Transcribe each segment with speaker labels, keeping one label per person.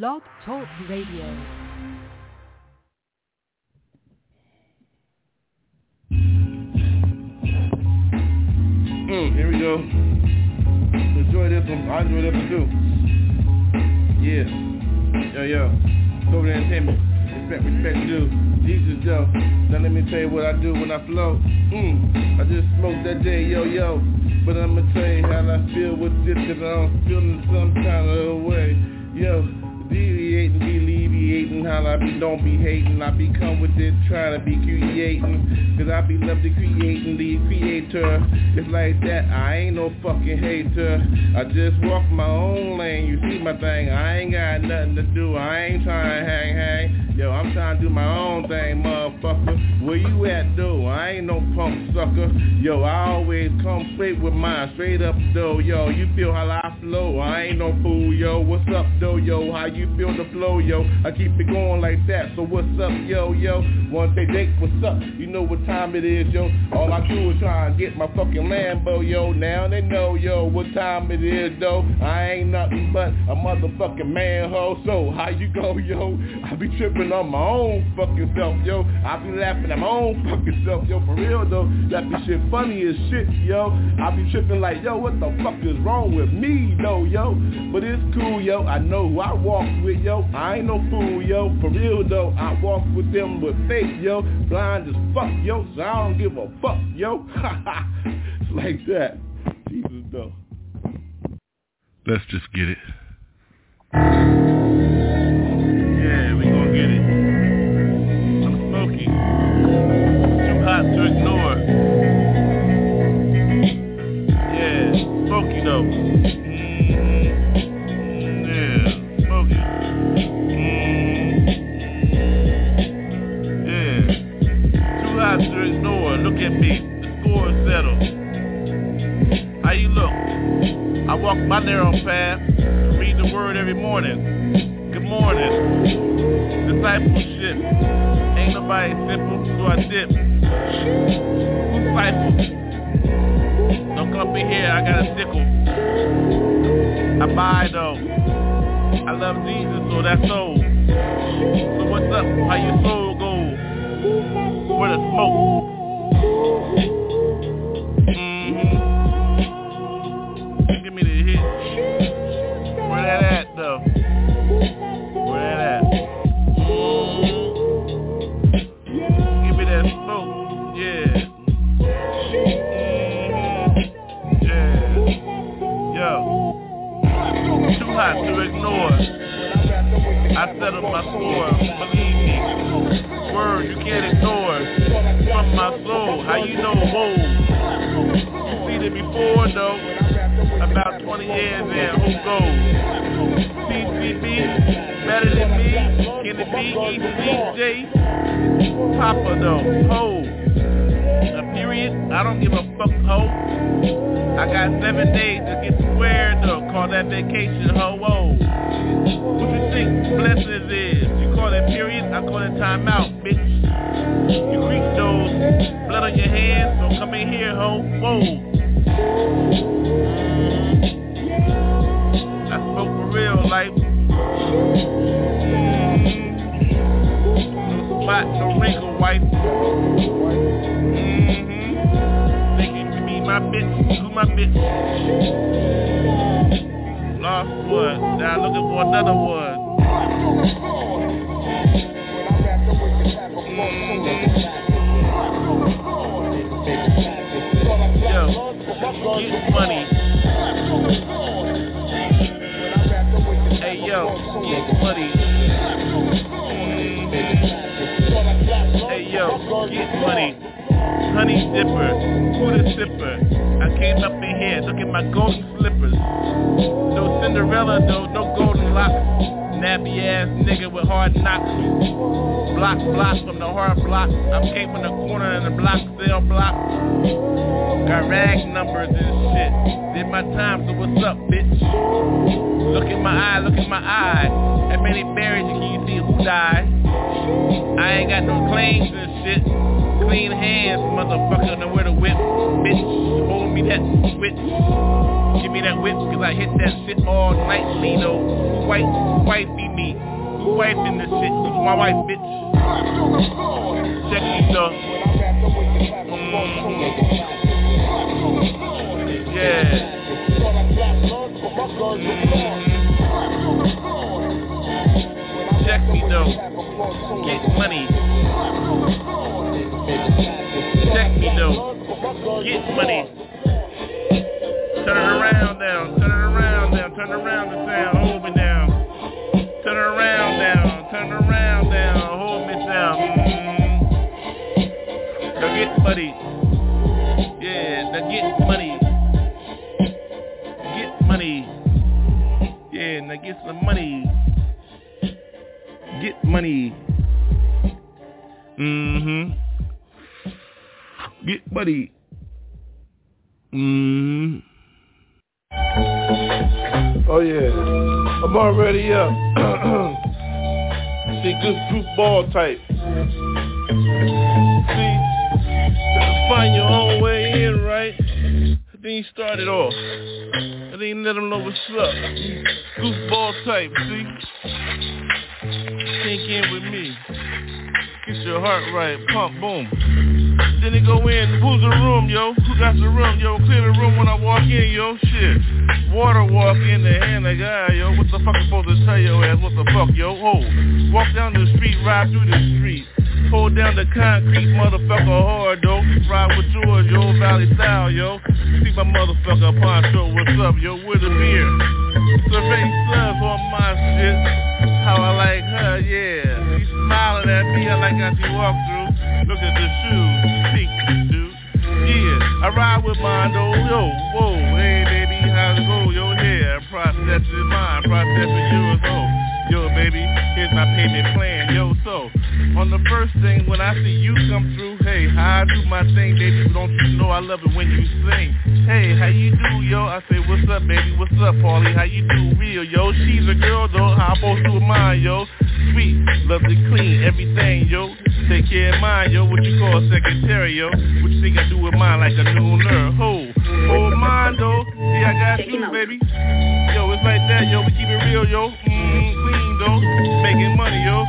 Speaker 1: Blog Talk Radio.
Speaker 2: Mm, here we go. Enjoy this one. I enjoy this one too. Yeah. Yo, yo. There entertainment. Respect, respect due. Jesus, yo. Now let me tell you what I do when I flow. Mm, I just smoke that day, yo, yo. But I'ma tell you how I feel with this, cause I'm feeling some kind of way. Yo, deviating, alleviating, how I be, don't be hating. I be come with it, trying to be creating. Cause I be love to creating, the creator. It's like that, I ain't no fucking hater. I just walk my own lane, you see my thing. I ain't got nothing to do, I ain't trying to hang, hang. Yo, I'm trying to do my own thing, motherfucker. Where you at, though? I ain't no punk sucker. Yo, I always come straight with mine, straight up, though. Yo, you feel how I flow? I ain't no fool, yo. What's up, though, yo? How you feel the flow, yo? I keep it going like that. So what's up, yo, yo? One day date, what's up? You know what time it is, yo. All I do is try and get my fucking Lambo, yo. Now they know, yo, what time it is, though. I ain't nothing but a motherfucking manhole. So how you go, yo? I be tripping on my own fucking self, yo. I be laughing at my own fucking self, yo. For real though, that be shit funny as shit, yo. I be tripping like, yo, what the fuck is wrong with me, though, yo? But it's cool, yo. I know who I walk with, yo. I ain't no fool, yo. For real though, I walk with them with faith, yo. Blind as fuck, yo. So I don't give a fuck, yo. it's like that. Jesus though.
Speaker 3: Let's just get it.
Speaker 2: Yeah, we gonna get it. I'm smoky. Too hot to ignore. Spot, no wrinkle, wife. Mm-hmm. Think you can be my bitch? Who my bitch? Lost one. Now looking for another one. Yo, get money. Honey dipper, Buddha sipper. I came up in here, look at my golden slippers. No Cinderella though, no golden locks. Nappy ass nigga with hard knocks. Block, block from the hard block. I came from the corner in the block, sale block. Got rag numbers and shit. Did my time, so what's up, bitch? Look in my eye, look in my eye. How many buried can you see who died? I ain't got no claims and shit. Clean hands, motherfucker. Know where the whip, bitch. Hold me that whip. Give me that whip, cause I hit that shit all though. Who wife, who be me? Who in this shit? Who's my wife, bitch? Check me, though. Mm-hmm. Yeah. Mm-hmm. Check me, though. Get money. Check me though. Get money. Turn it around now. Turn it around now. Turn it around the sound. Hold me down. Turn it around now. Turn it around now. Hold me down. Mm-hmm. Now get money. Yeah, now get money. Get money. Yeah, now get some money. Get money. Mm-hmm. Get buddy. Mm-hmm. Oh yeah. I'm already up. See, good goofball type. See, find your own way in, right? Then you start it off. And then let them know what's up. Goofball type, see? Sink in with me. Get your heart right, pump, boom. Then it go in, who's the room, yo? Who got the room, yo? Clear the room when I walk in, yo, shit. Water walk in the hand like, ah, yo, what the fuck I'm supposed to tell your ass? What the fuck, yo? Oh, walk down the street, ride through the street. Hold down the concrete, motherfucker hard, though. Ride with yours, yo, Valley style, yo. See my motherfucker Poncho, what's up, yo, with a beer. Survey subs on my shit. How I like her, yeah. She smiling at me, I like how she walk through. Look at the shoes, see, dude. Yeah, I ride with Mondo, yo, whoa, hey baby, how's it go, yo, yeah, process is mine, process is yours, oh, yo, baby, here's my payment plan, yo, so, on the first thing, when I see you come through, hey, how I do my thing, baby, don't you know I love it when you sing, hey, how you do, yo, I say, what's up, baby, what's up, Paulie, how you do, real, yo, she's a girl, though, how I'm supposed to mine, yo, sweet, lovely, clean, everything, yo, take care of mine, yo, what you call a secretary, yo, what you think I do with mine, like a nooner, ho, mine, though, see, I got you, baby, yo, it's like that, yo, we keep it real, yo, mm, clean, though, making money, yo,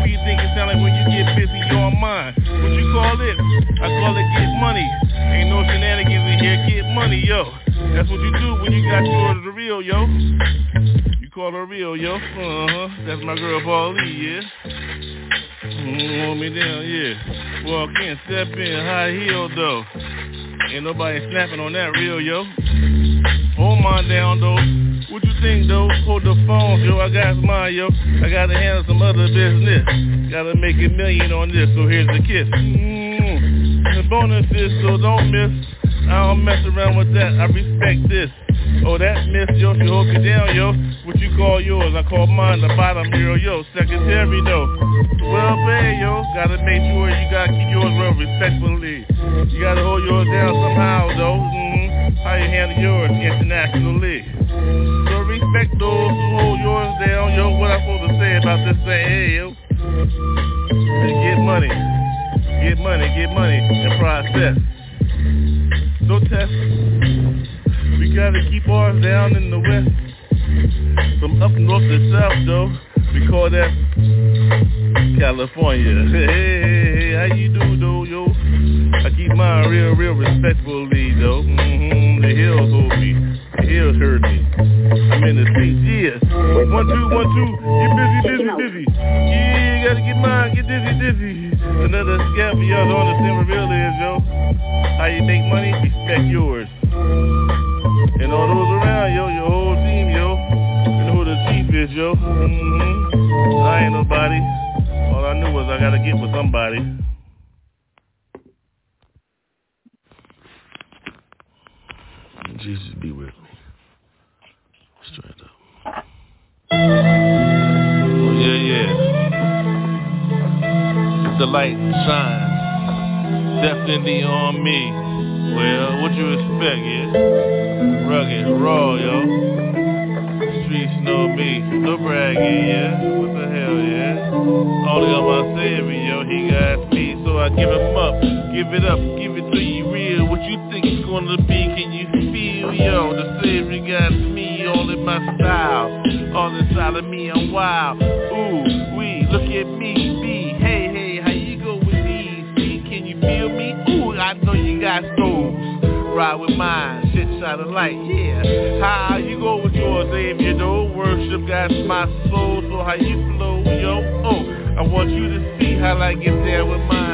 Speaker 2: what you think it sound like when you get busy, you're on mine, what you call it, I call it get money, ain't no shenanigans in here, get money, yo, that's what you do when you got yours the real, yo, you call her real, yo, uh-huh, that's my girl Paulie, yeah, Mm, hold me down, yeah. Walk in, step in, high heel though. Ain't nobody snapping on that real, yo. Hold mine down though. What you think though? Hold the phone, yo. I got mine, yo. I gotta handle some other business. Gotta make a million on this, so here's the kiss. Mm, the bonus is so don't miss. I don't mess around with that. I respect this. Oh, that miss, yo, she hold me down, yo. What you call yours? I call mine the bottom hero, yo. Secondary, though. Well paid, yo. Gotta make sure you gotta keep yours real respectfully. You gotta hold yours down somehow, though. Mm-hmm. How you handle yours internationally. So respect those who hold yours down, yo. What I'm supposed to say about this thing, hey, yo. Get money. Get money, get money, and process. No test. We gotta keep ours down in the west. From up north to south though. We call that California. Hey, hey, hey, how you do though? I keep mine real, real respectfully though. Mm-hmm. The hills hold me. The hills hurt me. I'm in the streets, yeah. One, two, one, two. Get busy, busy, busy. Yeah, you gotta get mine, get dizzy, dizzy. Another scam for y'all don't understand what real is, yo. How you make money? Respect yours. And all those around, yo, your whole team, yo. You know who the chief is, yo. Mm-hmm. I ain't nobody. All I knew was I gotta get with somebody.
Speaker 3: Jesus be with me. Straight up.
Speaker 2: Oh, yeah, yeah. The light shines definitely on me. Well, what you expect, yeah? Rugged, raw, yo. Streets know me. No bragging, yeah? What the hell, yeah? Only on my saving, yo. He got me, so I give him up. give it up, give it to you real. What you think it's gonna be? Can you yo? The Savior got me all in my style, all inside of me. I'm wild. Ooh, we look at me, be. Hey, hey, how you go with these? See, can you feel me? Ooh, I know you got those. Ride with mine, shit shining light, yeah. How you go with yours, if you don't worship got my soul, so how you flow, yo? Oh. I want you to see how I get there with mine.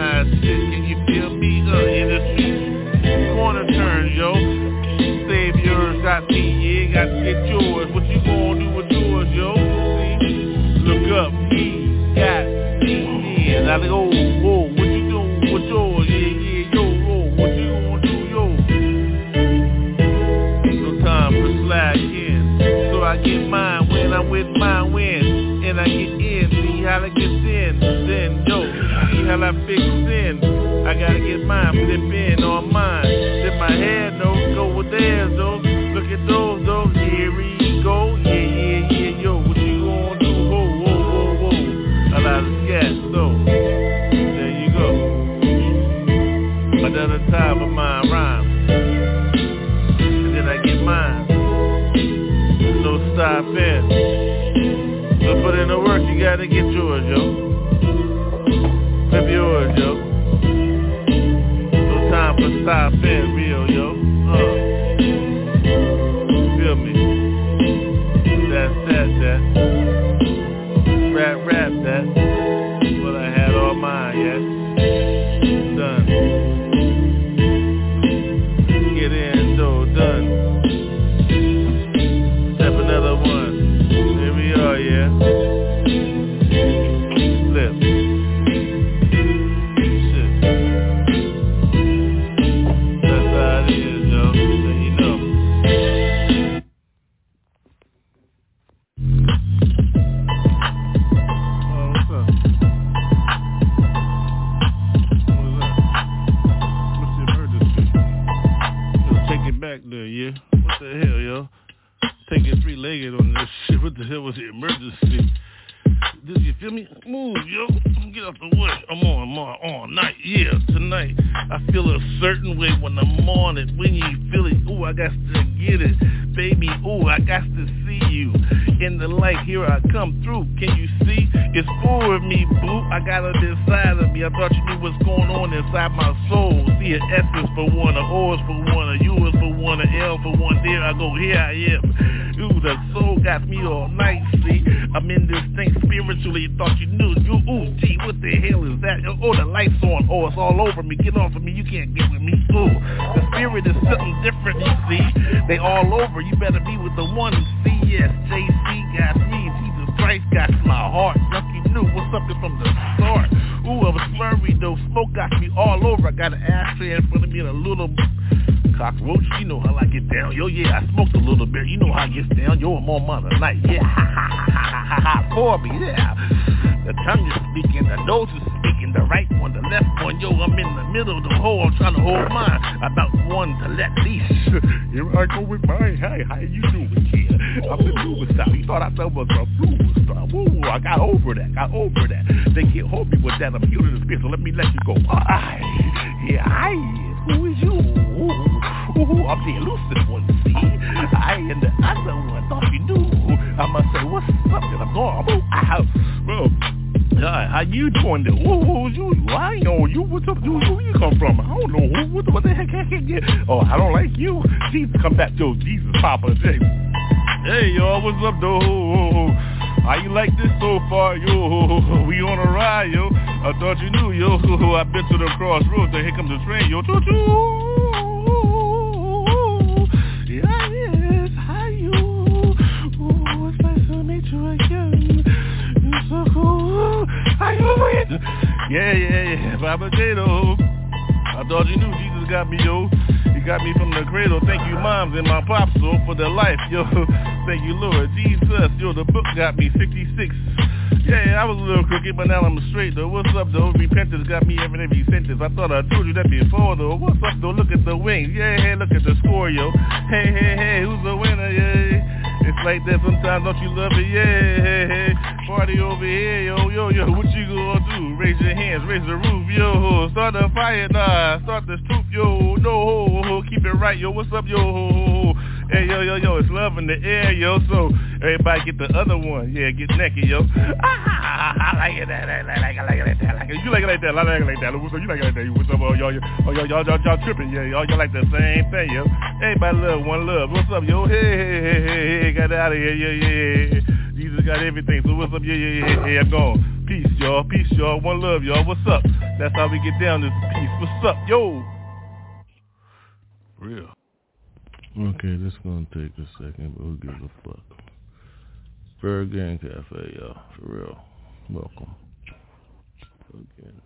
Speaker 2: Me, yeah. Go, whoa, what you doing with yours? Yeah, yeah, yo, whoa, what you gonna do, yo? No time for slacking, so I get mine when I'm with mine when, and I get in, see how I get in, then, yo, see how I fix in. I gotta get mine, flip in on mine. Dip my head, no, go with theirs, though. Look at those, time for speaking, the nose is speaking, the right one, the left one. Yo, I'm in the middle of the hole. I'm trying to hold mine. About one to let least. Here I go with mine. Hey, how you doing, kid? I'm the blues style. You thought I was a blues. Woo, I got over that. Got over that. They can't hold me with that. I'm healing the spirit, so let me let you go. I, yeah, I. Who is you? Ooh, ooh, I'm the elusive one, see? I and the other one thought you knew. I must say, what's up? And I'm going, I'm out. Well, uh, how you doing there? Who, who's you? lying on? you. What's up? You, Who you come from? I don't know who. What, what the heck? I can't get. Oh, I don't like you. Jesus, come back, yo. Jesus, Poppa J. Hey, y'all, what's up, though? How you like this so far, yo? We on a ride, yo. I thought you knew, yo. I've been to the crossroads, and here comes the train, yo. Choo Yeah, yeah, yeah. Poppa. I thought you knew Jesus got me, yo. He got me from the cradle. Thank you, moms and my pops, so for their life, yo. Thank you, Lord. Jesus, yo, the book got me 66. Yeah, I was a little crooked, but now I'm straight, though. What's up, though? Repentance got me every every sentence. I thought I told you that before, though. What's up, though? Look at the wings. Yeah, hey, look at the score, yo. Hey, hey, hey, who's the winner? Yeah. It's like that sometimes, don't you love it? Yeah, party over here, yo, yo, yo, what you gonna do? Raise your hands, raise the roof, yo, start the fire, nah, start the troop, yo, no, ho, ho, keep it right, yo, what's up, yo, ho, ho, ho. Hey, yo, yo, yo, it's love in the air, yo, so everybody get the other one. Yeah, get naked, yo. Ah, I like it, that, I like it, I like it, like it, I like it. You like it like that, I like it like that. What's up, you like it like that. What's up, oh, y'all, oh, y'all, y'all, y'all, y'all tripping, yeah, y'all, y'all like the same thing, yo. Everybody love, one love. What's up, yo? Hey, hey, hey, hey, hey, got out of here, yeah, yeah, yeah. Jesus got everything, so what's up, yeah, yeah, yeah, yeah, I'm gone. Peace, y'all, peace, y'all, one love, y'all, what's up? That's how we get down this peace. What's up, yo?
Speaker 3: Real.
Speaker 2: Okay, this gonna take a second, but who gives a fuck? ByrdGang Cafe, y'all, for real. Welcome. Again.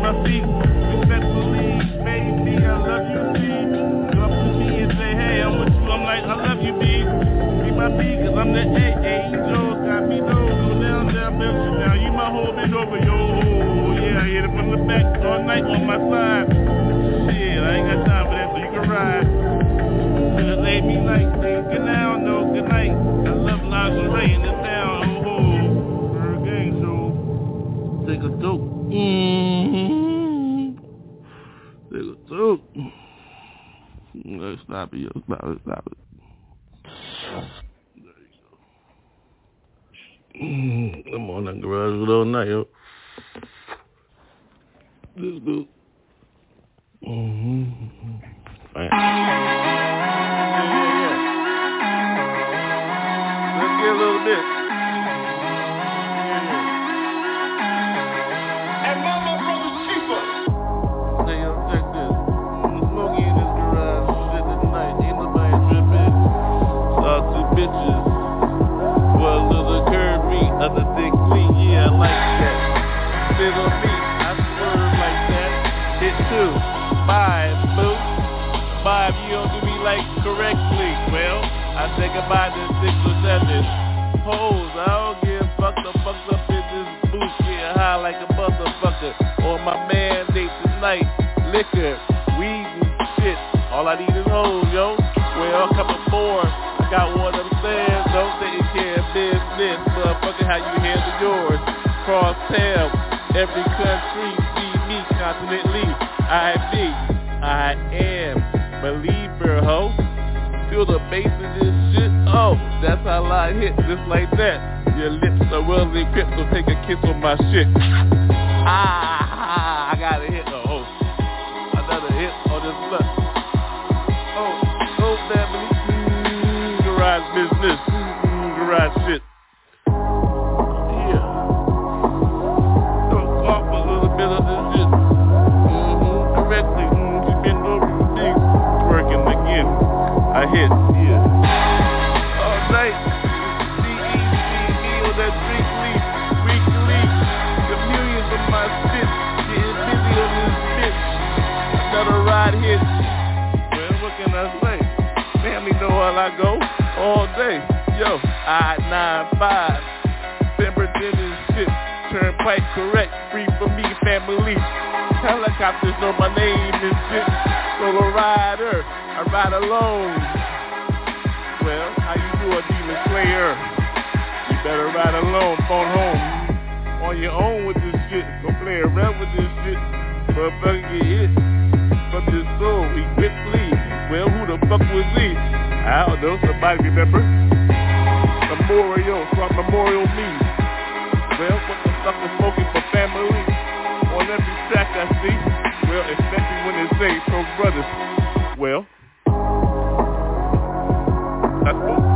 Speaker 3: my
Speaker 2: baby, I love you, B. You up to me and say, hey,
Speaker 3: I'm with you, I'm
Speaker 2: like, I love you, Be my B, cause I'm the A, got me now you my whole over. Yeah, I from the back
Speaker 3: all night on my side. Shit,
Speaker 2: I ain't got time for that, so you can ride. Good now, no, good night. I love Nas Ray
Speaker 1: and Nigga dope. Mm-hmm.
Speaker 2: Nigga Let's stop it, yo. Stop it, stop it. There you go. I'm on that garage all night, yo. This dude. Mm-hmm. Right. Yeah, yeah, yeah. Let's get a little bit. Bitches. Well, a little curve me, other dick clean. Yeah, I like that. Sit on me, I swerve like that. Hit two. Five, boo. Five, you don't do me like correctly. Well, I say goodbye to six or seven. Hoes, I don't give fucked up, fucked up in this booth. Getting high like a motherfucker. On my mandate tonight. Liquor, weed and shit. All I need is hoes, yo. Well, a couple more. I got one how you handle yours? Cross tail. Every country see me continentally. I be, I am believer, ho. Feel the bass in this shit. Oh, that's how I hit, just like that. Your lips are well equipped, so take a kiss on my shit. Ah, I got a hit. Oh, another hit on this slut. Oh, oh, family. Mm, garage business. Mm, garage shit. Yeah. All night. On that. The millions of my. Getting busy on this bitch. Another ride what can I say? Family know I go all day. Yo, I-95. Pemberton and shit. Turnpike correct. Free for me, family. Helicopters know my name and shit. Solo rider. I ride alone. Well, how you do a demon slayer? You better ride alone, phone home. On your own with this shit. Don't play around with this shit. Motherfucker get hit from this soul. We quickly. Well, who the fuck was he? I don't know. Somebody remember? Memorial. From Memorial Me. Well, what the fuck is smoking for family? On every track I see. Well, when they say brothers. Well, that's cool.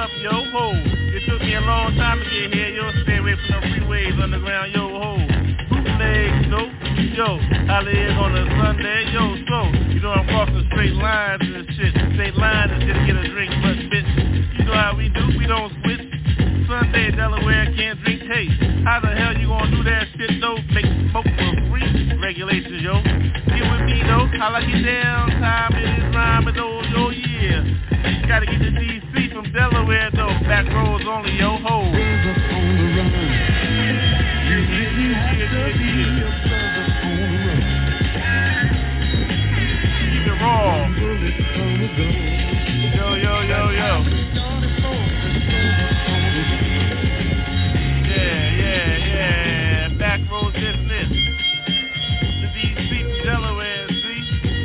Speaker 2: Up, yo, ho? It took me a long time to get here, yo, stay away from the freeways underground, yo, ho. Bootlegs, no, yo, I live on a Sunday, yo, so, you know I'm crossing straight lines and shit, straight lines and shit to get a drink, but bitch, you know how we do, we don't switch. Sunday, Delaware can't drink taste. How the hell you gonna do that shit though? Make smoke for free? Regulations, yo. Get with me though. I like it down. Time it is rhyme and oh, those, yo, yeah. Gotta get to DC from Delaware though. Back roads only, yo, ho.
Speaker 1: You to a brother on the run.
Speaker 2: Keep it raw. Yo, yo, yo, yo. Yeah, yeah, yeah. Back road business. The DC from Delaware, see?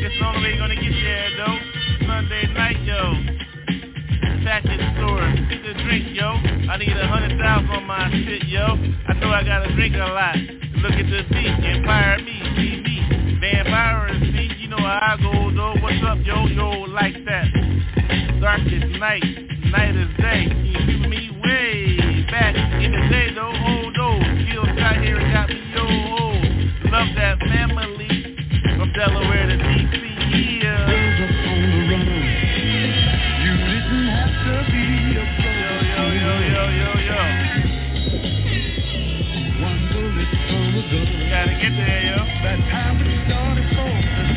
Speaker 2: It's the only way you're gonna get there, though. Sunday night, yo. The store. Get the drink, yo. I need a hundred thousand on my shit, yo. I know I gotta drink a lot. Look at the beat, Empire me, see me. Vampire and see, you know how I go, though. What's up, yo, yo, like that? Dark is night, night is day. You me way back in the day, though? Oh, no. Still got here and got me, yo, oh. Love that family from Delaware to DC, Gotta get there, yo.
Speaker 1: That time we started focus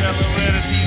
Speaker 2: Delaware to DC. Yeah,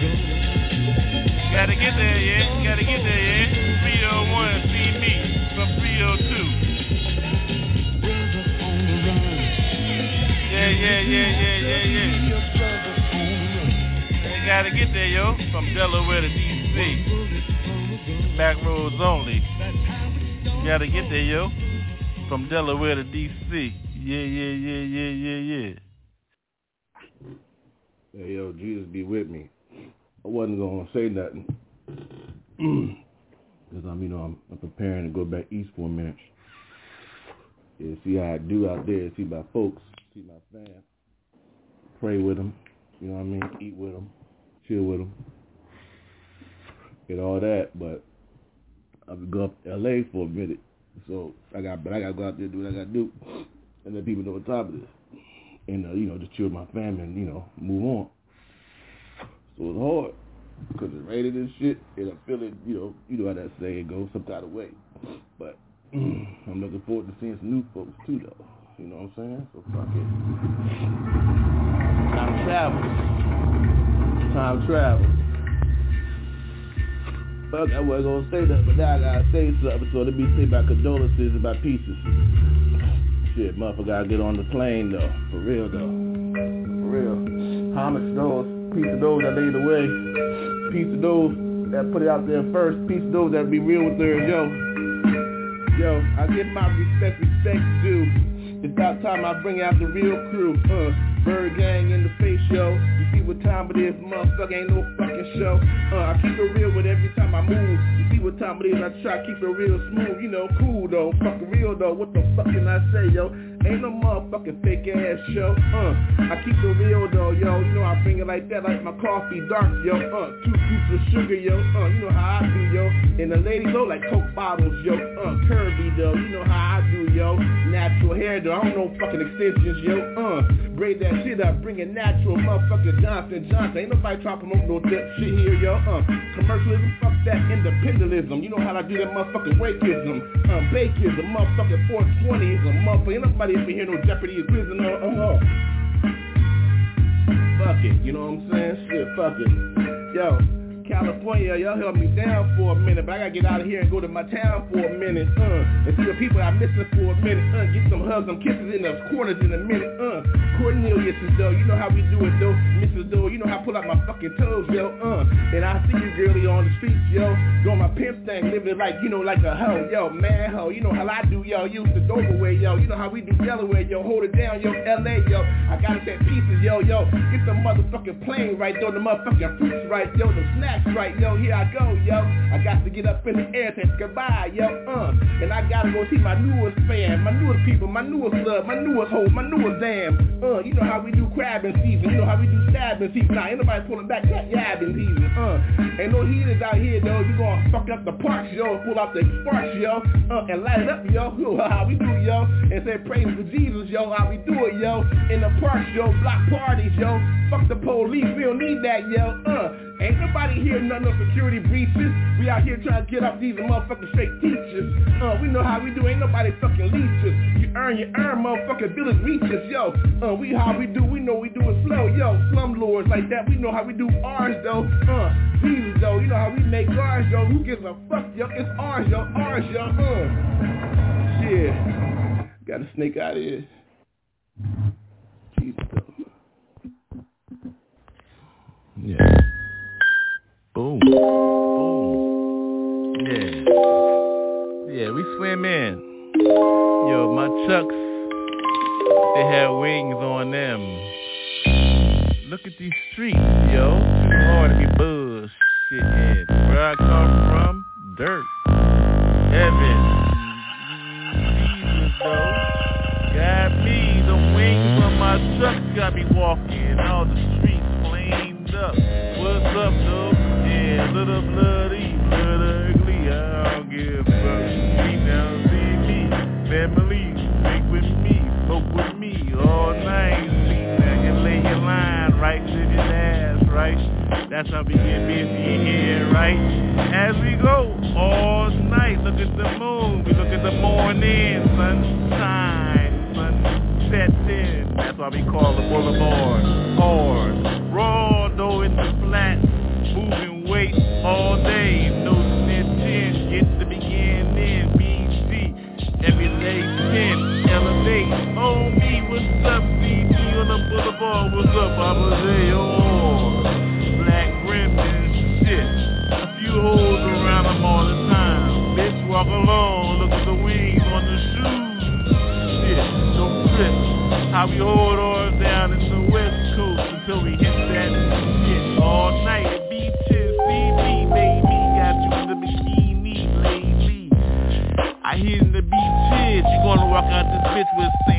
Speaker 2: Gotta get there, yeah. Gotta get there, yeah. 301, see me from 302. Yeah, yeah, yeah, yeah, yeah, yeah. You gotta get there, yo. From Delaware to DC. Back roads only. Gotta get there, yo. From Delaware to DC. Yeah, yeah, yeah, yeah, yeah, yeah.
Speaker 3: Hey, yo, Jesus be with me. I wasn't to say nothing. Because I'm, you know, I'm, I'm preparing to go back east for a minute. Yeah, see how I do out there. See my folks. See my fam. Pray with them. You know what I mean? Eat with them. Chill with them. Get all that. But I'll be go up to L.A. for a minute. So I got, but I got to go out there and do what I got to do. And let people know what time it is. And, uh, you know, just chill with my family and, you know, move on. So it's hard because it's raining and shit, and I'm feeling, you know, you know how that saying it goes, some kind of way. But I'm looking forward to seeing some new folks too, though. You know what I'm saying? So fuck it. Time travel. Time travel. Fuck, I wasn't gonna say that, but now I gotta say something. So let me say my condolences and my pieces. Shit, motherfucker, gotta get on the plane though. For real though. For real. To those, peace to those that laid away. Peace to those that put it out there first. Peace to those that be real with theirs, yo. Yo, I give my respect, respect due. It's about time I bring out the real crew. Uh, ByrdGang in the face, yo. You see what time it is, motherfucker, ain't no fucking show. Uh, I keep it real with every time I move. You see what time it is, I try to keep it real smooth. You know, cool though, fucking real though. What the fuck can I say, yo? Ain't no motherfucking fake ass show. Uh, I keep the real though, yo. You know I bring it like that, like my coffee dark, yo. Uh, two scoops of sugar, yo. Uh, you know how I do, yo. And the ladies look like coke bottles, yo. Uh, curvy though. You know how I do, yo. Natural hair though. I don't know fucking extensions, yo. Uh,
Speaker 4: braid that shit up, bring it natural, motherfucker Johnson Johnson. Ain't nobody trying to promote no that shit here, yo. Uh, commercialism, fuck that independentism. You know how I do that motherfucking wakeism, um, bakeism, the motherfucking 420ism, motherfucker. Ain't nobody ever hear no Jeopardy or quiz, uh, uh, uh. Fuck it, you know what I'm saying? Shit, fuck it. Yo. California, y'all held me down for a minute, but I gotta get out of here and go to my town for a minute, uh, and see the people I'm missing for a minute, uh, get some hugs, some kisses in the corners in a minute, uh, Cornelius is though, you know how we do it though, Mrs. Doe, you know how I pull out my fucking toes, yo, uh, and I see you girlie on the streets, yo, doing my pimp thing, living like, you know, like a hoe, yo, man hoe, you know how I do, yo, use the Doverway, yo, you know how we do Delaware, yo, hold it down, yo, LA, yo, I gotta take pieces, yo, yo, get the motherfucking plane right, throw the motherfucking fruits right, yo, the snacks right, yo, here I go, yo. I got to get up in the air to goodbye, yo, uh. And I gotta go see my newest fan, my newest people, my newest love, my newest hope, my newest damn. Uh, you know how we do crabbing season, you know how we do stabbing season. Nah, ain't nobody pulling back that yabbing season, uh. Ain't no heaters out here, though. You gonna fuck up the parks, yo, pull out the sparks, yo, uh, and light it up, yo. how we do, yo. And say praise to Jesus, yo, how we do it, yo. In the parks, yo, block parties, yo. Fuck the police, we don't need that, yo, uh. Ain't nobody here none of security breaches. We out here trying to get off these motherfucking fake teachers. Uh, we know how we do. Ain't nobody fucking leeches. You earn, you earn, motherfucking village reaches, yo. Uh, we how we do. We know we do it slow, yo. Slum lords like that. We know how we do ours, though. Uh, Jesus, though. You know how we make ours, yo. Who gives a fuck, yo? It's ours, yo. Ours, yo. Uh, shit. Got a snake out of here. Jesus.
Speaker 2: Yeah. Boom. Boom. Yeah. Yeah, we swim in. Yo, my chucks, they have wings on them. Look at these streets, yo. Too hard to be bullshitting. Where I come from, dirt. Heaven. Jesus, though. Got me, the wings on my truck got me walking. All the streets flamed up. What's up, though? Little bloody, blood ugly, I don't give a. See now, see me, family, me, with me all night. Now, you lay your line right ass, right? That's how we get busy here, right? As we go all night, the moon, we look at the morning. That's why we call the boulevard hard. Raw though the flat, all day. No snitching, get the beginning. BC, day 10, elevate. Oh me, what's up, CG on the boulevard? What's up, Poppa J? Oh, black and shit. A few holes around them all the time. Bitch, walk along, bitch with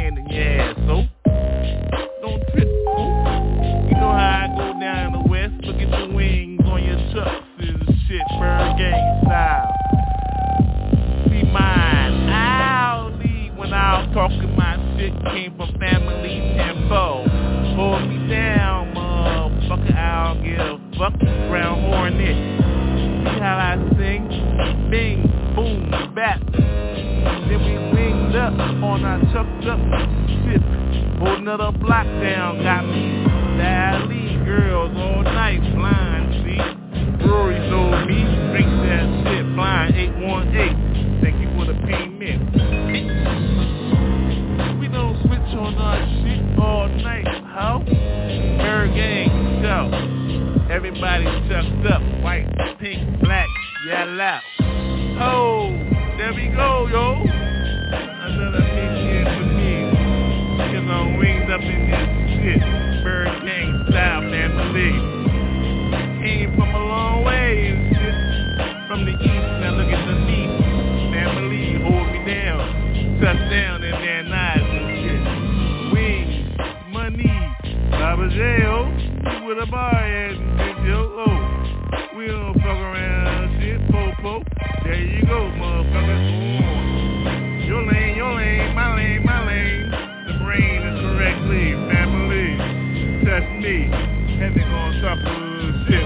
Speaker 2: on our chucked up shit. Hold another block down, got me. Dally girls all night, blind, see? Rory told me, drink that shit, blind 818. Thank you for the payment. We don't switch on our shit all night, how? Her gang, so. Everybody chucked up, white, pink, black, yellow. Oh, there we go, yo. Up this shit. Bird Shit,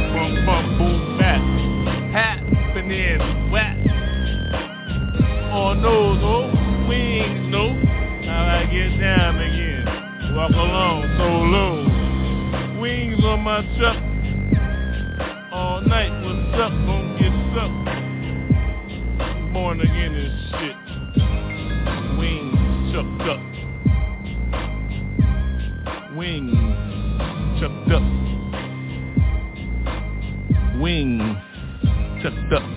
Speaker 2: bat. Happening, old oh, wings, no. I get down again. Walk along so low. Wings on my truck. All night, what's up? Gonna get. Born again shit. Wings chucked up. Wings chucked up.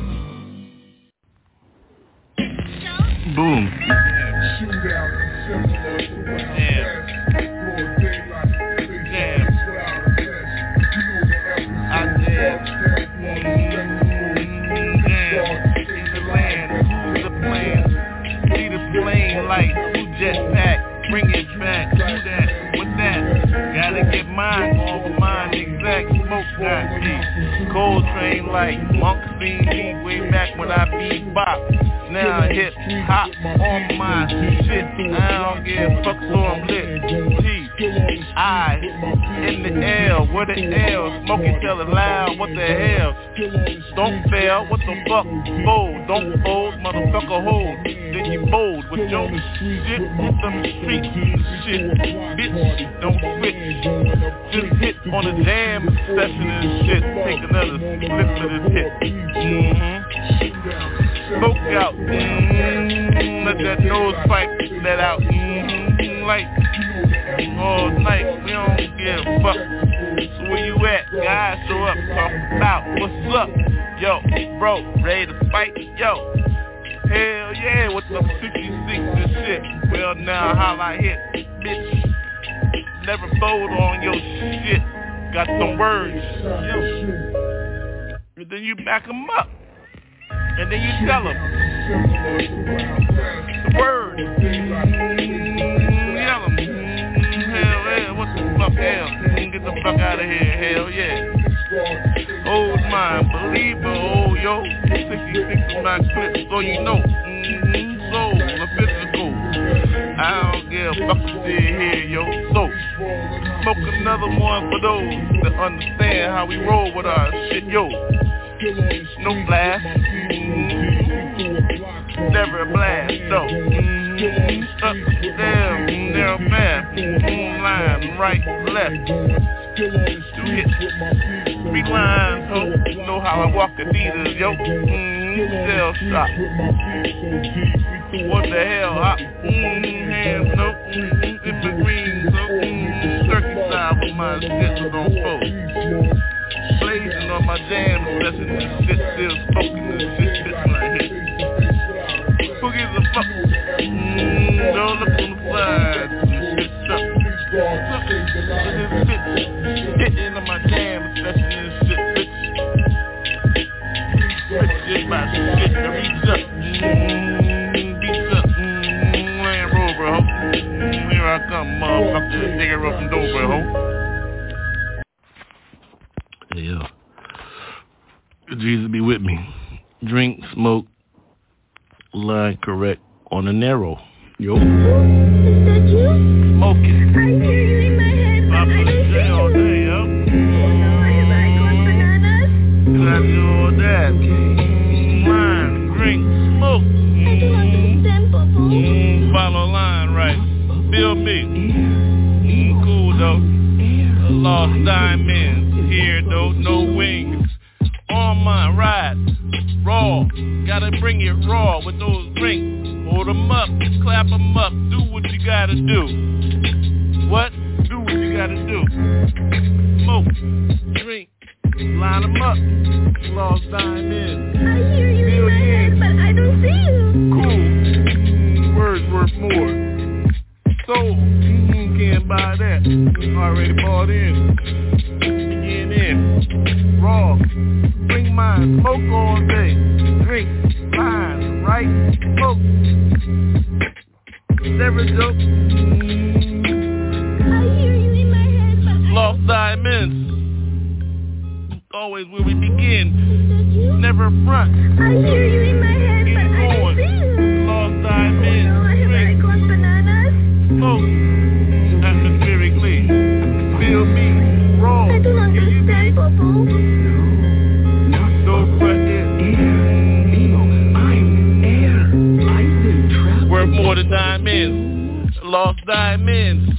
Speaker 2: Tell it loud, what the hell? Don't fail, what the fuck? Fold, don't fold, motherfucker hold. Then you bold with your shit, hit them streets, shit. Bitch, don't quit. Just hit on the jam session and shit. Take another flip of this hit. Mm-hmm. Smoke out, mm-hmm. let that nose pipe let out, mm-hmm. like all night. We don't give a fuck. So where you at? Guys, show up, talk about what's up. Yo, bro, ready to fight? Yo, hell yeah, what's up, 56 and shit. Well, now how I hit, bitch. Never fold on your shit. Got some words. Yo. And then you back them up. And then you tell them. The word. Fuck, hell. Get the fuck out of here, hell yeah. Hold mine, believe it, oh yo. 66 is my clip, so you know. Mm-hmm, soul, the physical. I don't give a fuck what's here, yo. So, smoke another one for those that understand how we roll with our shit, yo. No blast. Mm-hmm. Never a blast, though. Mm-hmm. Up, down, down, fast. Mm-hmm. Line, right, left. Two hits. Three lines, ho. Know how I walk the Adidas, yo. Mm-hmm. Cell shop. What the hell? I, mm-hmm. Hands, no. Mm-hmm. In between, so. Mm-hmm. Turkey side with my was on fold blazing on my jam, blessing this shit, still smoking this shit, shit when I. Who gives a fuck? Mm,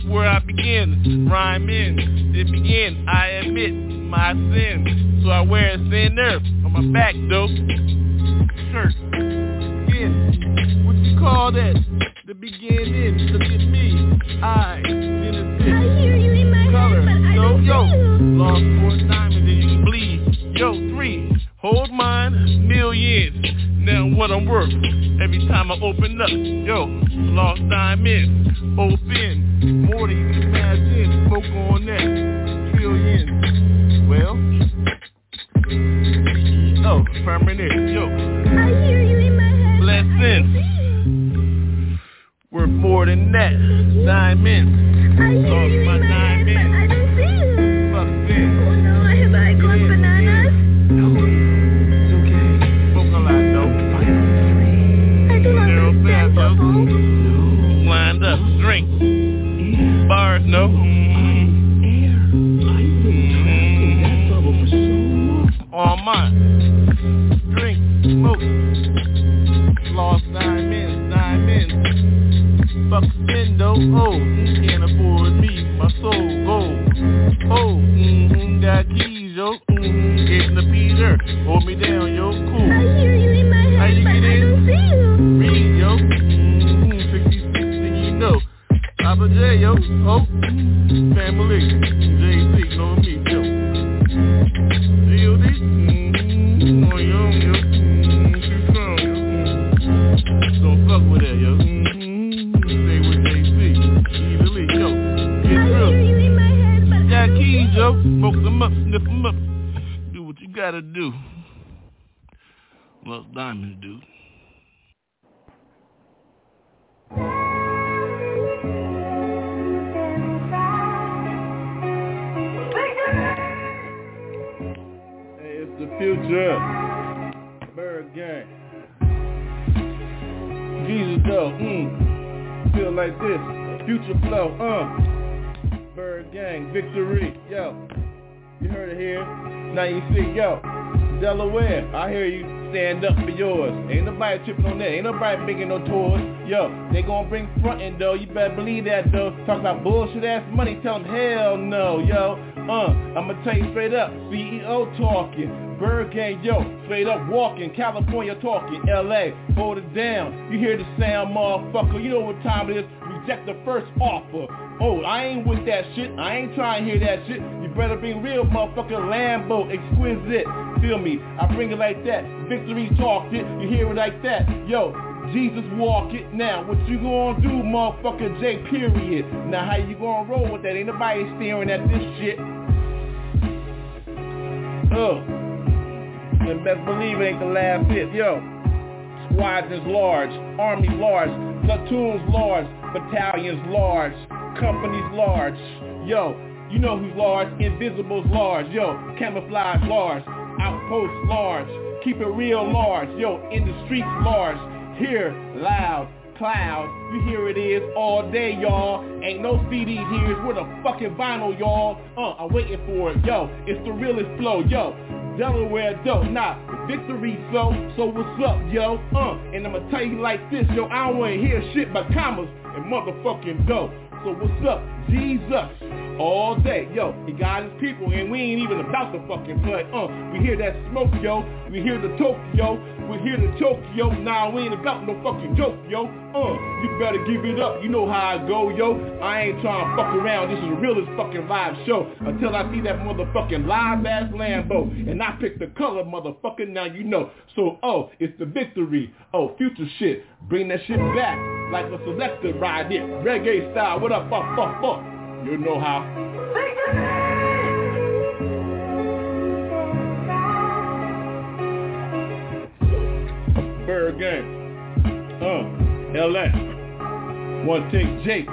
Speaker 2: Where
Speaker 5: I
Speaker 3: begin. rhyme Rhyming. To begin. I admit my sin. So I wear a thin thinner on my back though.
Speaker 6: Got
Speaker 3: keys, yo. Smoke them up, sniff them up. Do what you gotta do. Well, diamonds do.
Speaker 2: Hey, it's the future. ByrdGang. Jesus though, mm. Feel like this. Future flow, uh. ByrdGang, victory, yo. You heard it here. Now you see, yo. Delaware, I hear you. Stand up for yours. Ain't nobody tripping on that. Ain't nobody making no tours. Yo, they gonna bring frontin' though. You better believe that though. Talk about bullshit ass money. Tell them hell no, yo. Uh, I'ma tell you straight up. CEO talking. ByrdGang, yo. Straight up walking. California talking. LA, hold it down. You hear the sound, motherfucker. You know what time it is. Reject the first offer. Oh, I ain't with that shit. I ain't trying to hear that shit. You better bring real motherfucking Lambo, exquisite. Feel me? I bring it like that. Victory talked it. You hear it like that. Yo, Jesus walk it. Now, what you gonna do, motherfucker J period? Now, how you gonna roll with that? Ain't nobody staring at this shit. Oh. And best believe it ain't the last hit. Yo. Squadrons large, army large, platoons large, battalions large, companies large. Yo, you know who's large? Invisibles large. Yo, camouflage large, Outpost large, keep it real large. Yo, in the streets large, here loud, cloud. You hear it is all day, y'all. Ain't no CD here. It's with a fucking vinyl, y'all. Uh, I'm waiting for it. Yo, it's the realest flow. Yo, Delaware dope, nah, victory so, so what's up, yo, uh, and I'ma tell you like this, yo, I don't wanna hear shit but commas and motherfucking dope, so what's up, Jesus, all day, yo, he got his people and we ain't even about to fucking play, uh, we hear that smoke, yo, we hear the Tokyo, we hear the Tokyo, nah, we ain't about no fucking joke, yo, uh, you better give it up, you know how I go, yo, I ain't trying to fuck around, this is the realest fucking live show, until I see that motherfucking live ass Lambo, and I pick the color, motherfucker, now you know, so, oh, it's the victory, oh, future shit, bring that shit back, like a selector ride it, reggae style, what up, fuck, fuck, fuck, you know how. ByrdGang. Uh, LS. One take Jake.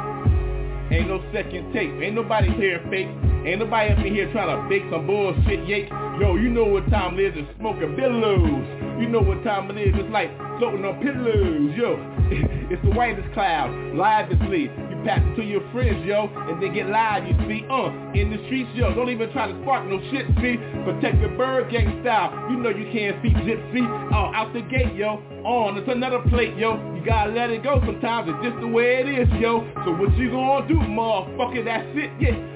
Speaker 2: Ain't no second take. Ain't nobody here fake. Ain't nobody up in here trying to fake some bullshit yake. Yo, you know what time it is to smoking billows. You know what time it is. It's like floating on pillows. Yo, it's the whitest cloud. Lively. You
Speaker 3: pass it to your friends, yo, and then get live, you see, uh, in the streets, yo, don't even try to spark no shit, see, protect your ByrdGang style, you know you can't see gypsy, uh, out the gate, yo, on, it's another plate, yo, you gotta let it go. Sometimes, it's just the way it is, yo, so what you gonna do, motherfucker, that's it, yeah,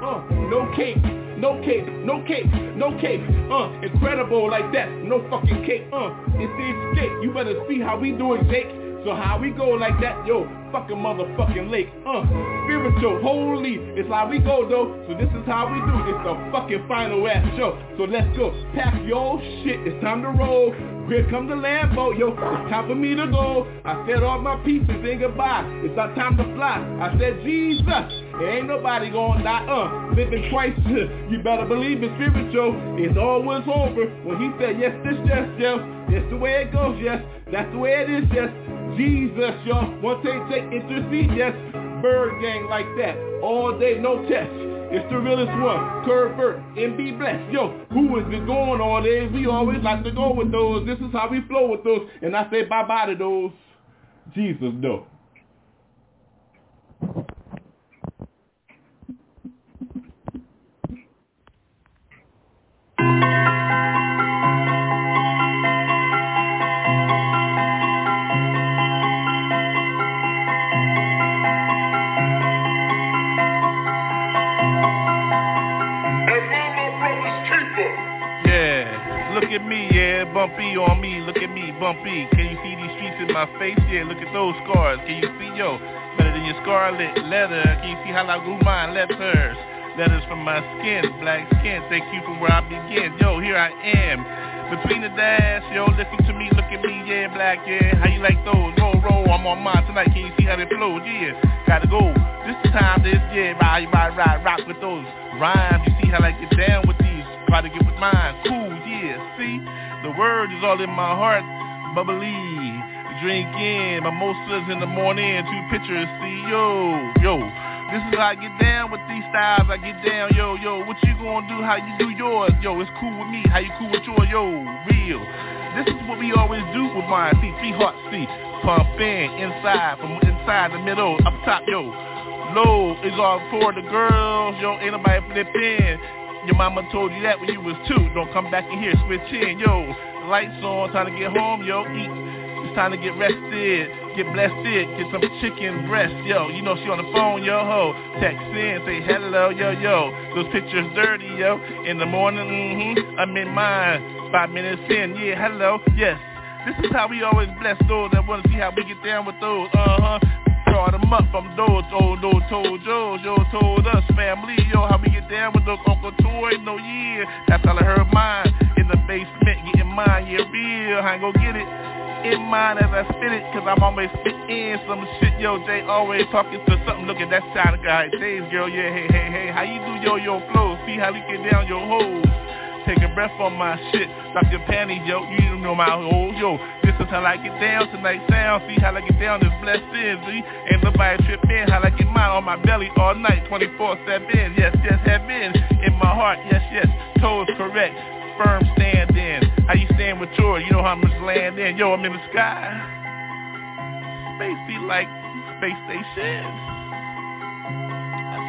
Speaker 3: uh, no cake no cake, no cake, no cake, uh, incredible like that, no fucking cake, uh, it's the escape, you better see how we do it, Jake, so how we go like that, yo, fucking motherfucking lake, uh, spiritual, holy, it's how we go though, so this is how we do, it's the fucking final ass show, so let's go, pack your shit, it's time to roll, here come the Lambo, yo, it's time for me to go, I said all my pieces and goodbye, it's our time to fly, I said Jesus, ain't nobody gonna die, uh, living twice, you better believe it's spiritual, it's always over, when he said yes, this, yes, yes, that's the way it goes, yes, that's the way it is, yes, Jesus, yo. One take, take, intercede, yes. ByrdGang like that. All day, no test. It's the realest one. Curve and be blessed. Yo, who is it going all day? We always like to go with those. This is how we flow with those. And I say bye-bye to those. Jesus, no.
Speaker 2: Bumpy on me, look at me, bumpy. Can you see these streets in my face? Yeah, look at those scars. Can you see, yo, better than your scarlet leather? Can you see how I grew mine letters? Letters from my skin, black skin. Thank you for where I begin. Yo, here I am. Between the dash, yo, listen to me, look at me, yeah, black, yeah. How you like those? Roll, roll, I'm on mine tonight. Can you see how they flow? Yeah, gotta go. This time, this, yeah, ride, ride, ride, rock with those rhymes. You see how I get down with these? Try to get with mine. Cool, yeah, see? The word is all in my heart. Bubbly. Drink in. Mimosas in the morning. Two pictures. See, yo, yo. This is how I get down with these styles. I get down, yo, yo. What you gonna do? How you do yours? Yo, it's cool with me. How you cool with yours? Yo, real. This is what we always do with mine. See, three hearts, see. Pump in, inside, from inside the middle, up top, yo. Low is all for the girls, yo. Ain't nobody flip in. Your mama told you that when you was two. Don't come back in here, switch in, yo. Lights on, time to get home, yo. Eat. It's time to get rested, get blessed, get some chicken breast, yo. You know she on the phone, yo ho. Text in, say hello, yo yo. Those pictures dirty, yo. In the morning, mm-hmm. I'm in mine. Five minutes in, yeah, hello, yes. This is how we always bless those that wanna see how we get down with those, uh-huh brought them up from those old old told Joe, Joe told us family, yo, how we get down with those Uncle Toy, no yeah, that's all I heard mine, in the basement, getting mine, yeah, real, I ain't gon' get it, in mine as I spit it, cause I'm always spitting some shit, yo, Jay always talking to something, look at that side guy, Days girl, yeah, hey, hey, hey, how you do yo, yo, flow, see how we get down your hoes, take a breath on my shit. Drop your panties, yo. You know my hoes, yo. This is how I get down tonight. Sound, see how I get down. This blessed is, see. Ain't nobody trip in. How I get mine on my belly all night, 24/7. Yes, yes, have been in my heart. Yes, yes. Toes correct. Firm stand in. How you stand with yours? You know how much land in. Yo, I'm in the sky. Space be like space station.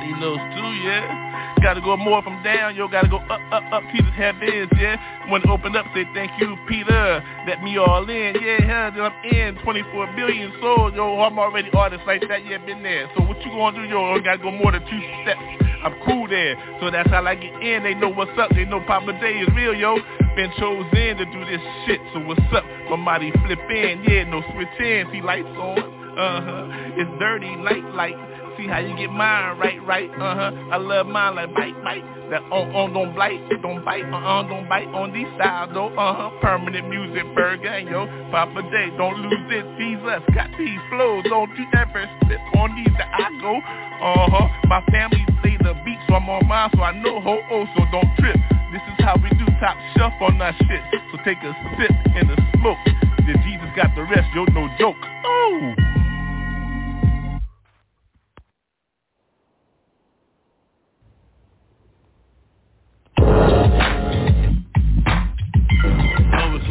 Speaker 2: See those too, yeah. Gotta go more from down, yo, gotta go up, up, up, Peter's heavens, yeah. When it opened up, say thank you, Peter. Let me all in, yeah, hell, then I'm in. 24 billion souls, yo, I'm already artist like that, yeah, been there. So what you gonna do, yo, gotta go more than two steps. I'm cool there, so that's how I get in. They know what's up, they know Papa Day is real, yo. Been chosen to do this shit, so what's up? My body flip in, yeah, no switch in. See lights on, uh-huh. It's dirty, light, light. See how you get mine right, right, uh-huh. I love mine like bite, bite. That on on don't bite, don't bite, uh-uh, don't bite on these styles though, uh-huh. Permanent Muzik, bird gang, yo. Poppa J, don't lose it. Jesus got these flows, don't you ever slip on these that I go. Uh-huh. My family play the beat, so I'm on mine, so I know ho oh, so don't trip. This is how we do top shelf on that shit. So take a sip in the smoke. Then Jesus got the rest, yo, no joke. Oh.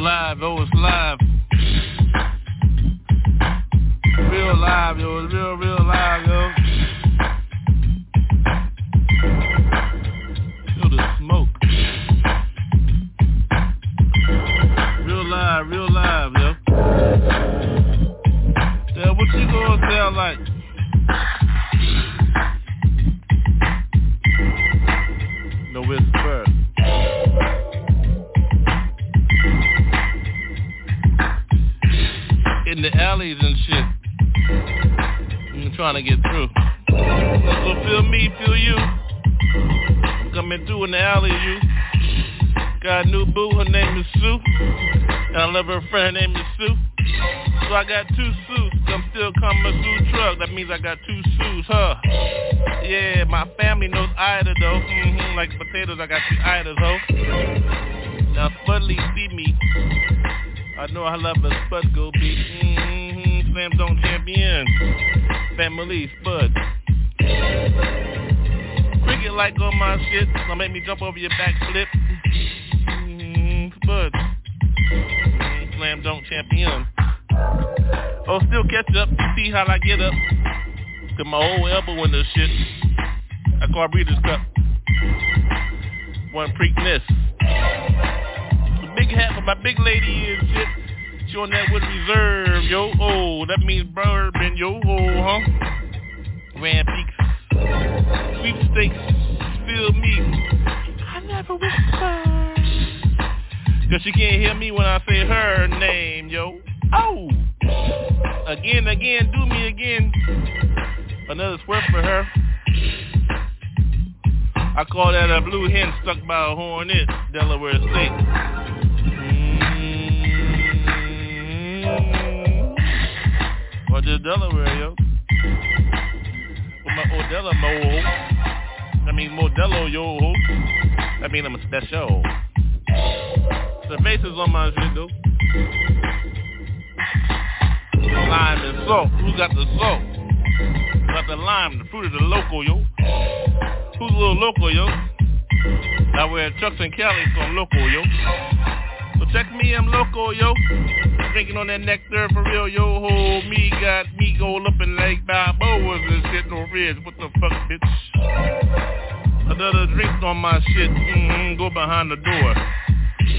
Speaker 2: Live. Oh, it's live. Real live, yo. It's real, real live, yo. Feel the smoke. Real live, real live, yo. Yeah, what you gonna sound like? In the alleys and shit. I'm trying to get through. So feel me, feel you. Coming through in the alley, you. Got a new boo, her name is Sue. And I love her friend, her name is Sue. So I got two suits. I'm still coming through truck. That means I got two suits, huh? Yeah, my family knows Ida though. Mm-hmm, like potatoes, I got two Idas, ho. Now Spudley see me. I know I love a Spud go beat. Mm-hmm, Slam Dunk champion. Family Spud. Cricket like on my shit. Gonna make me jump over your backflip. Mm-hmm, Spud. Slam Dunk champion. Oh, still catch up. See how I get up. To my old elbow in the shit. I call Breeders' Cup. One Preakness big hat for my big lady and shit. She on that with reserve, yo. Oh, that means bourbon, yo. Oh, huh? Grand Peaks. Sweepstakes. Feel me. I never whisper. Cause she can't hear me when I say her name, yo. Oh. Again, again, do me again. Another swerve for her. I call that a blue hen stuck by a hornet, Delaware State. Or just Delaware, yo. With my Odella mo. I mean Modelo, yo. I mean I'm a special. The faces on my shit, though. Lime and salt. Who got the salt? Who got the lime, the fruit of the local, yo. Who's a little local, yo? I wear Chucks and Cali, so I'm local, yo. So check me, I'm local, yo. Drinking on that nectar for real, yo. Ho, me got me go up in Lake Balboas and shit, no ribs. What the fuck, bitch? Another drink on my shit. Mm-hmm, go behind the door.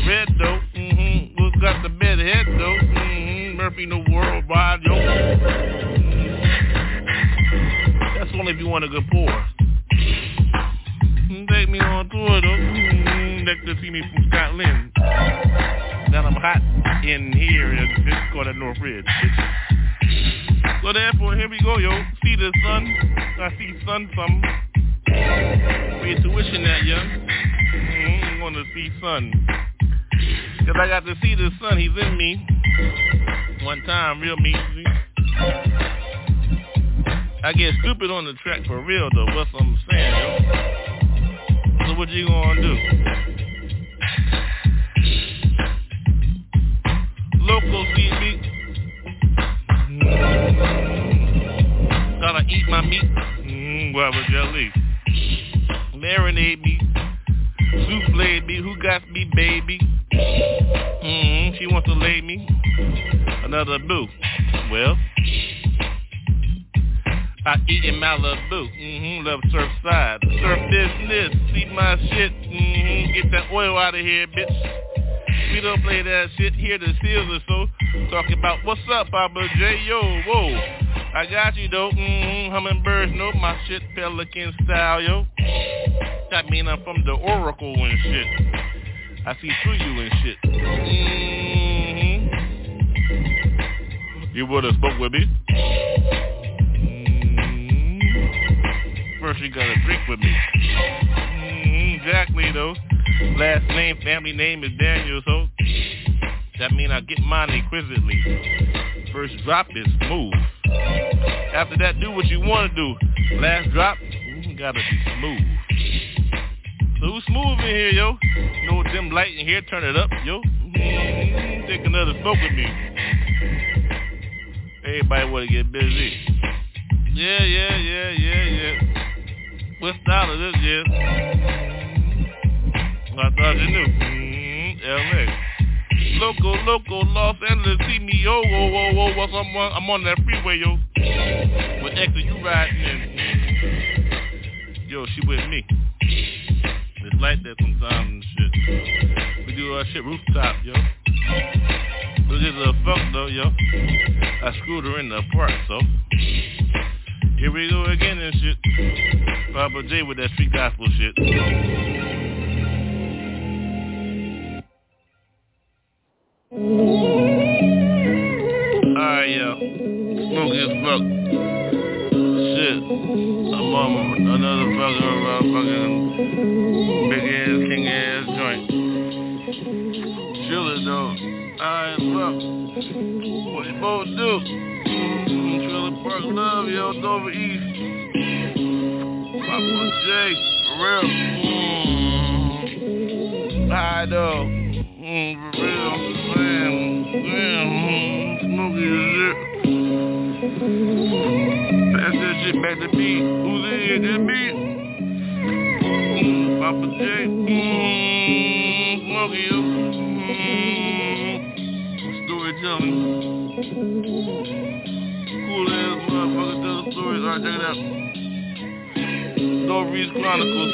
Speaker 2: Red though. Mm-hmm. Who's got the bed head though? Mm-hmm. Murphy no worldwide, yo. That's only if you want a good pour. Take me on tour though. Mm-hmm. Like to see me from Scotland. Now I'm hot in here in called at North Ridge. So therefore, here we go, yo. See the sun. I see sun some. Your tuition that young. Mm-hmm. I'm gonna see sun. Cause I got to see the sun. He's in me. One time, real me. I get stupid on the track for real though. What's I'm saying, yo? So what you gonna do? Local TV. Mm, gotta eat my meat. Mmm, guava jelly. Marinate me. Souffle me. Who got me, baby? Mmm, she wants to lay me. Another boo. Well, I eat in Malibu. Mm-hmm, love surf side. Surf business. See my shit. Mm-hmm, get that oil out of here, bitch. We don't play that shit here the seals or so. Talking about what's up, Poppa J. Yo, whoa. I got you though. Mm-hmm, hummingbirds know my shit. Pelican style, yo. That mean I'm from the Oracle and shit. I see through you and shit. Mm-hmm. You would've spoke with me. First you gotta drink with me. Mm-hmm, exactly though. Last name, family name is Daniels, so that mean I get mine exquisitely. First drop is smooth. After that, do what you want to do. Last drop, you gotta be smooth. So who's smooth in here, yo? You know what them light in here, turn it up, yo. Mm, take another smoke with me. Everybody wanna get busy. Yeah, yeah, yeah, yeah, yeah. What style is this, yeah? I thought you knew. Mm, LA. Local, local, Los Angeles, see me, yo, whoa, whoa, whoa, what's up? I'm on that freeway, yo. With extra, you riding in. Yo, she with me. It's like that sometimes and shit. We do our shit rooftop, yo. But it's a fuck though, yo. I screwed her in the park, so. Here we go again and shit. Poppa J with that street gospel shit. Another uh, fucking big ass, king ass joint. Chill it though. Alright, fuck. What you both do? Mm, Trailer Park Love, yo, Dover East. Poppa J, for real. Mm. Hi, though. Mm, Poppa J. Mm, smoky, yo. Mm, storytelling. Cool ass motherfucker tell the stories. Alright, check it out. Stories Chronicles.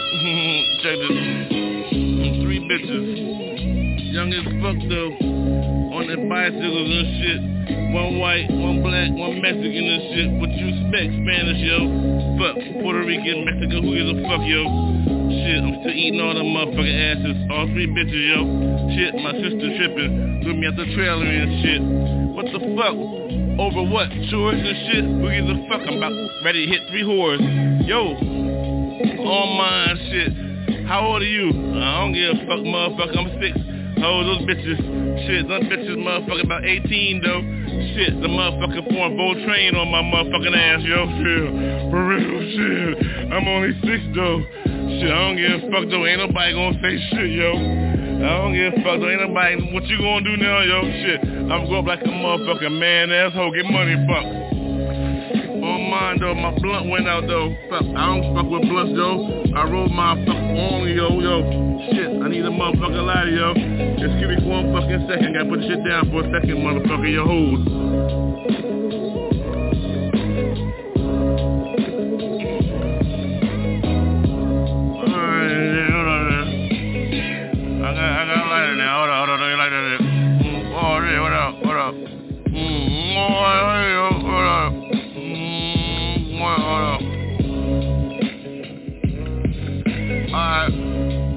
Speaker 2: check this. Three bitches. Young as fuck though. On their bicycles and shit. One white, one black, one Mexican and shit. What you expect? Spanish, yo. Fuck. Puerto Rican, Mexican, who gives a fuck, yo? Shit, I'm still eating all them motherfucking asses. All three bitches, yo. Shit, my sister tripping. Threw me out the trailer and shit. What the fuck? Over what? Chores and shit? Who gives a fuck? I'm about ready to hit three whores. Yo. All mine shit. How old are you? I don't give a fuck, motherfucker. I'm six. Oh, those bitches. Shit, those bitches motherfucker about 18 though. Shit, the motherfucker pouring Bow Train on my motherfucking ass, yo. Shit, for real, shit. I'm only six though. Shit, I don't give a fuck though. Ain't nobody gonna say shit, yo. I don't give a fuck though. Ain't nobody. What you gonna do now, yo? Shit, I'm going up like a motherfucking man asshole. Get money, fuck. On mine though, my blunt went out though. Fuck, I don't fuck with blunts though. I roll my fuck on yo, yo. Shit, I need a motherfucker lighter, yo. Just give me one fucking second. Gotta put the shit down for a second, motherfucker. Yo, hold.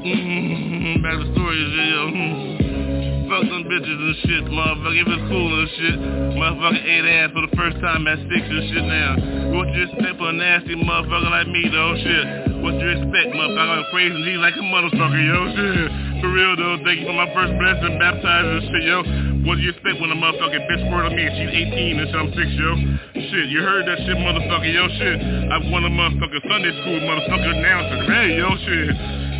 Speaker 2: Mm, back to the story, yo. Mm. Fuck them bitches and shit, motherfucker. If it's cool and shit, motherfucker ate ass for the first time at six and shit now. What you expect for a nasty motherfucker like me, though? Shit. What you expect, motherfucker? I'm praising Jesus like a motherfucker, yo. Shit. For real, though. Thank you for my first blessing, baptized and shit, yo. What do you expect when a motherfucking bitch word on me and she's 18 and shit, I'm six, yo? Shit, you heard that shit, motherfucker, yo, shit. I won a motherfucking Sunday school, motherfucker, announcer. Hey, yo, shit.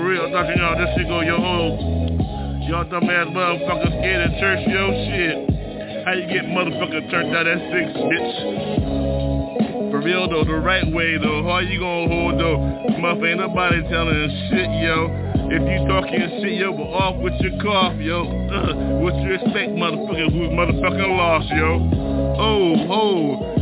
Speaker 2: For real, Dr. Y'all, this shit go, yo, ho. Y'all dumbass motherfuckers scared of church, yo, shit. How you get motherfucker turned out at six, bitch? For real, though, the right way, though. How you gonna hold, though? Motherfucker, ain't nobody telling shit, yo. If you talking shit, yo, but off with your cough, yo. Uh, what you expect, motherfucker, who's motherfucking lost, yo? Oh, oh.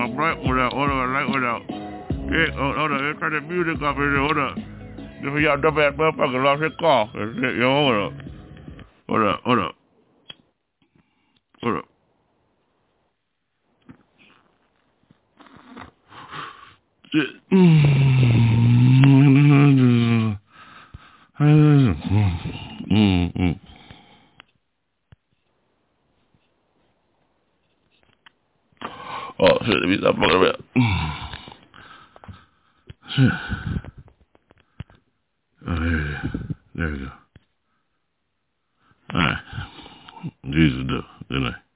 Speaker 2: My hold up, hold up, light up. Yeah, hold, hold up, let's turn the music up here, hold up. This y'all dumb ass motherfucker lost his call. Yo, hold up. Hold up, hold up. Hold up. Shit. Mm-hmm. Oh, shit, we stop fucking around. Shit. Oh, there it is. There we go. All right. Jesus do, didn't I?